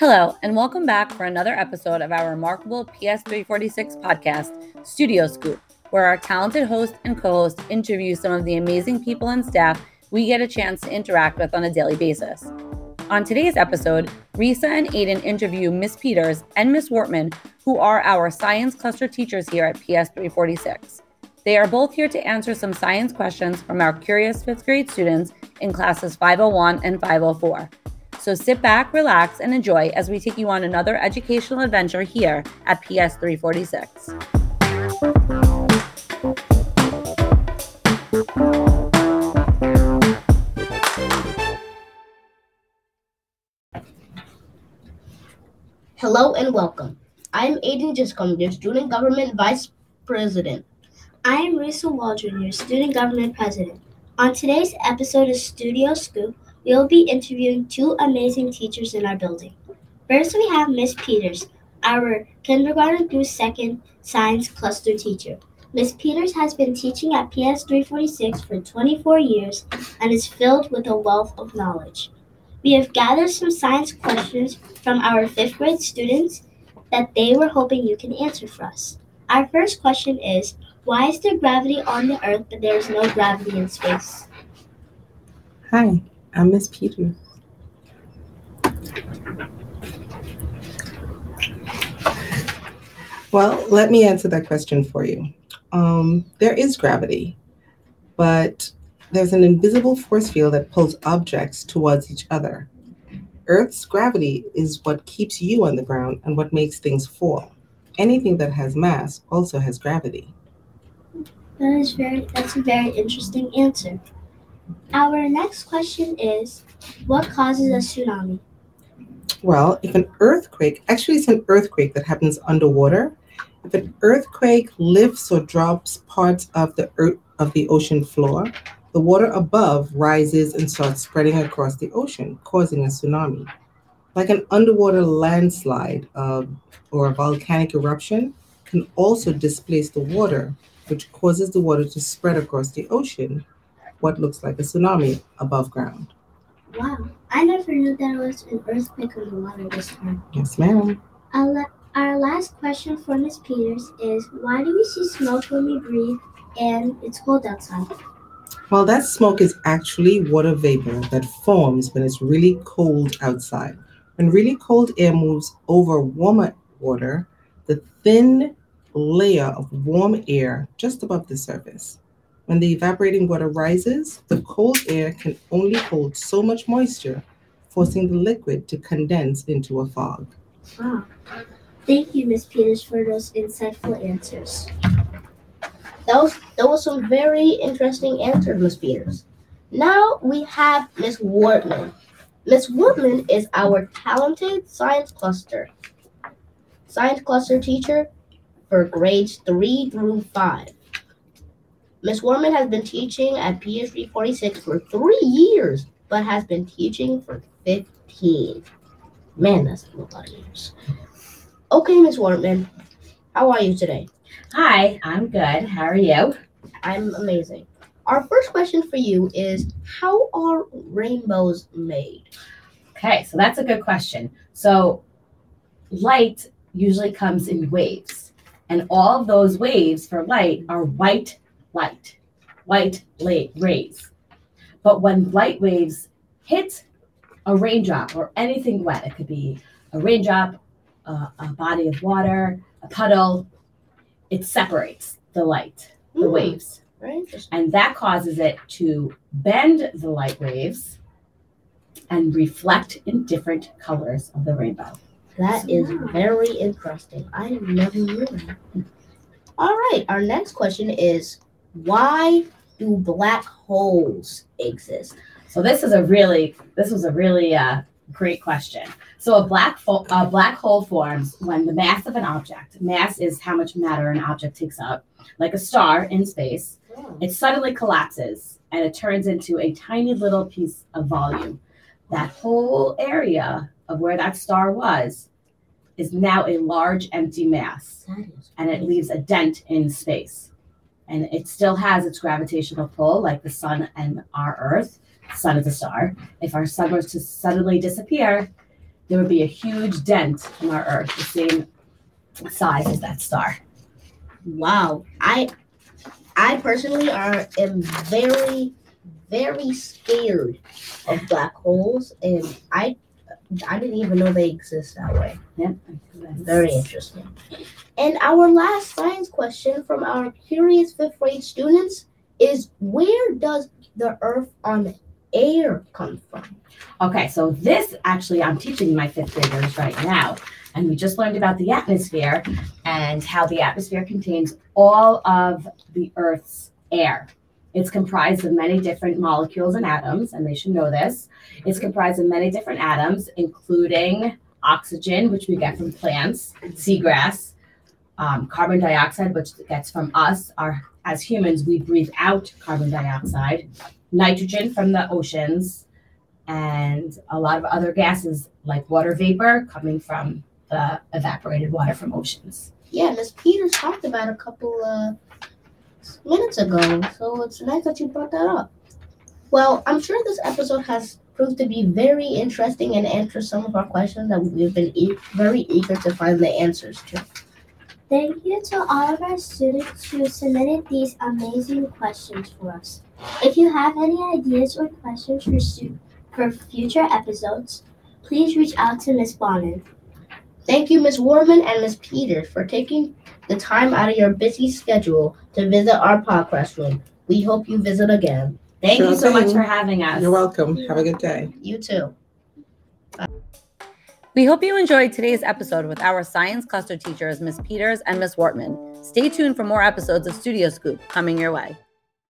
Hello, and welcome back for another episode of our remarkable PS346 podcast, Studio Scoop, where our talented host and co host interview some of the amazing people and staff we get a chance to interact with on a daily basis. On today's episode, Rhesa and Aidan interview Miss Peters and Miss Wortman, who are our science cluster teachers here at PS346. They are both here to answer some science questions from our curious fifth grade students in classes 501 and 504. So sit back, relax, and enjoy as we take you on another educational adventure here at PS 346. Hello and welcome. I'm Aidan Giscombe, your Student Government Vice President. I am Rhesa Waldron, your Student Government President. On today's episode of Studio Scoop, we will be interviewing two amazing teachers in our building. First, we have Miss Peters, our kindergarten through second science cluster teacher. Miss Peters has been teaching at PS 346 for 24 years and is filled with a wealth of knowledge. We have gathered some science questions from our fifth grade students that they were hoping you can answer for us. Our first question is Why is there gravity on the Earth but there is no gravity in space? Hi, I'm Miss Peter. Well, let me answer that question for you. Um, there is gravity, but there's an invisible force field that pulls objects towards each other. Earth's gravity is what keeps you on the ground and what makes things fall. Anything that has mass also has gravity. That is very that's a very interesting answer. Our next question is what causes a tsunami? Well, if an earthquake, actually, it's an earthquake that happens underwater. If an earthquake lifts or drops parts of the earth of the ocean floor, the water above rises and starts spreading across the ocean, causing a tsunami. Like an underwater landslide uh, or a volcanic eruption can also displace the water, which causes the water to spread across the ocean, what looks like a tsunami above ground. Wow, I never knew there was an earthquake on the water this time. Yes, ma'am. Our, our last question for Miss Peters is why do we see smoke when we breathe and it's cold outside? Well, that smoke is actually water vapor that forms when it's really cold outside. When really cold air moves over warmer water, the thin layer of warm air just above the surface. When the evaporating water rises, the cold air can only hold so much moisture, forcing the liquid to condense into a fog. Wow. Thank you, Miss Peters, for those insightful answers. That was that was some very interesting answers, Miss Peters. Now we have Miss Wortman. Miss Wortman is our talented science cluster science cluster teacher for grades three through five. Miss Wortman has been teaching at PS 46 for three years, but has been teaching for 15. Man, that's a lot of years. Okay, Miss Wortman, how are you today? Hi, I'm good. How are you? I'm amazing. Our first question for you is How are rainbows made? Okay, so that's a good question. So, light usually comes in waves, and all of those waves for light are white light, white light rays. But when light waves hit a raindrop or anything wet, it could be a raindrop, a, a body of water, a puddle, it separates the light, the Hmm, waves. And that causes it to bend the light waves and reflect in different colors of the rainbow. That is very interesting. I never knew that. All right, our next question is Why do black holes exist? So this is a really this was a really uh, great question. So a black fo- a black hole forms when the mass of an object, mass is how much matter an object takes up, like a star in space, it suddenly collapses and it turns into a tiny little piece of volume. That whole area of where that star was is now a large empty mass and it leaves a dent in space. And it still has its gravitational pull, like the sun and our Earth. The sun is a star. If our sun were to suddenly disappear, there would be a huge dent in our Earth, the same size as that star. Wow. I I personally are am very very scared of black holes and I I didn't even know they exist that way. Yep. Very interesting. And our last science question from our curious fifth grade students is where does the earth on air come from? Okay, so this actually I'm teaching my fifth graders right now. And we just learned about the atmosphere and how the atmosphere contains all of the Earth's air. It's comprised of many different molecules and atoms, and they should know this. It's comprised of many different atoms, including oxygen, which we get from plants, seagrass, um, carbon dioxide, which gets from us. Our as humans, we breathe out carbon dioxide, nitrogen from the oceans, and a lot of other gases like water vapor coming from the evaporated water from oceans. Yeah, Miss Peters talked about a couple uh, minutes ago, so it's nice that you brought that up. Well, I'm sure this episode has proved to be very interesting and answered some of our questions that we've been e- very eager to find the answers to. Thank you to all of our students who submitted these amazing questions for us. If you have any ideas or questions for, stu- for future episodes, please reach out to Miss Bonin. Thank you, Miss Wortman and Miss Peters, for taking the time out of your busy schedule to visit our podcast room. We hope you visit again. Thank Sure you so much for having us. You're welcome. Have a good day. You too. We hope you enjoyed today's episode with our science cluster teachers, Miss Peters and Miss Wortman. Stay tuned for more episodes of Studio Scoop coming your way.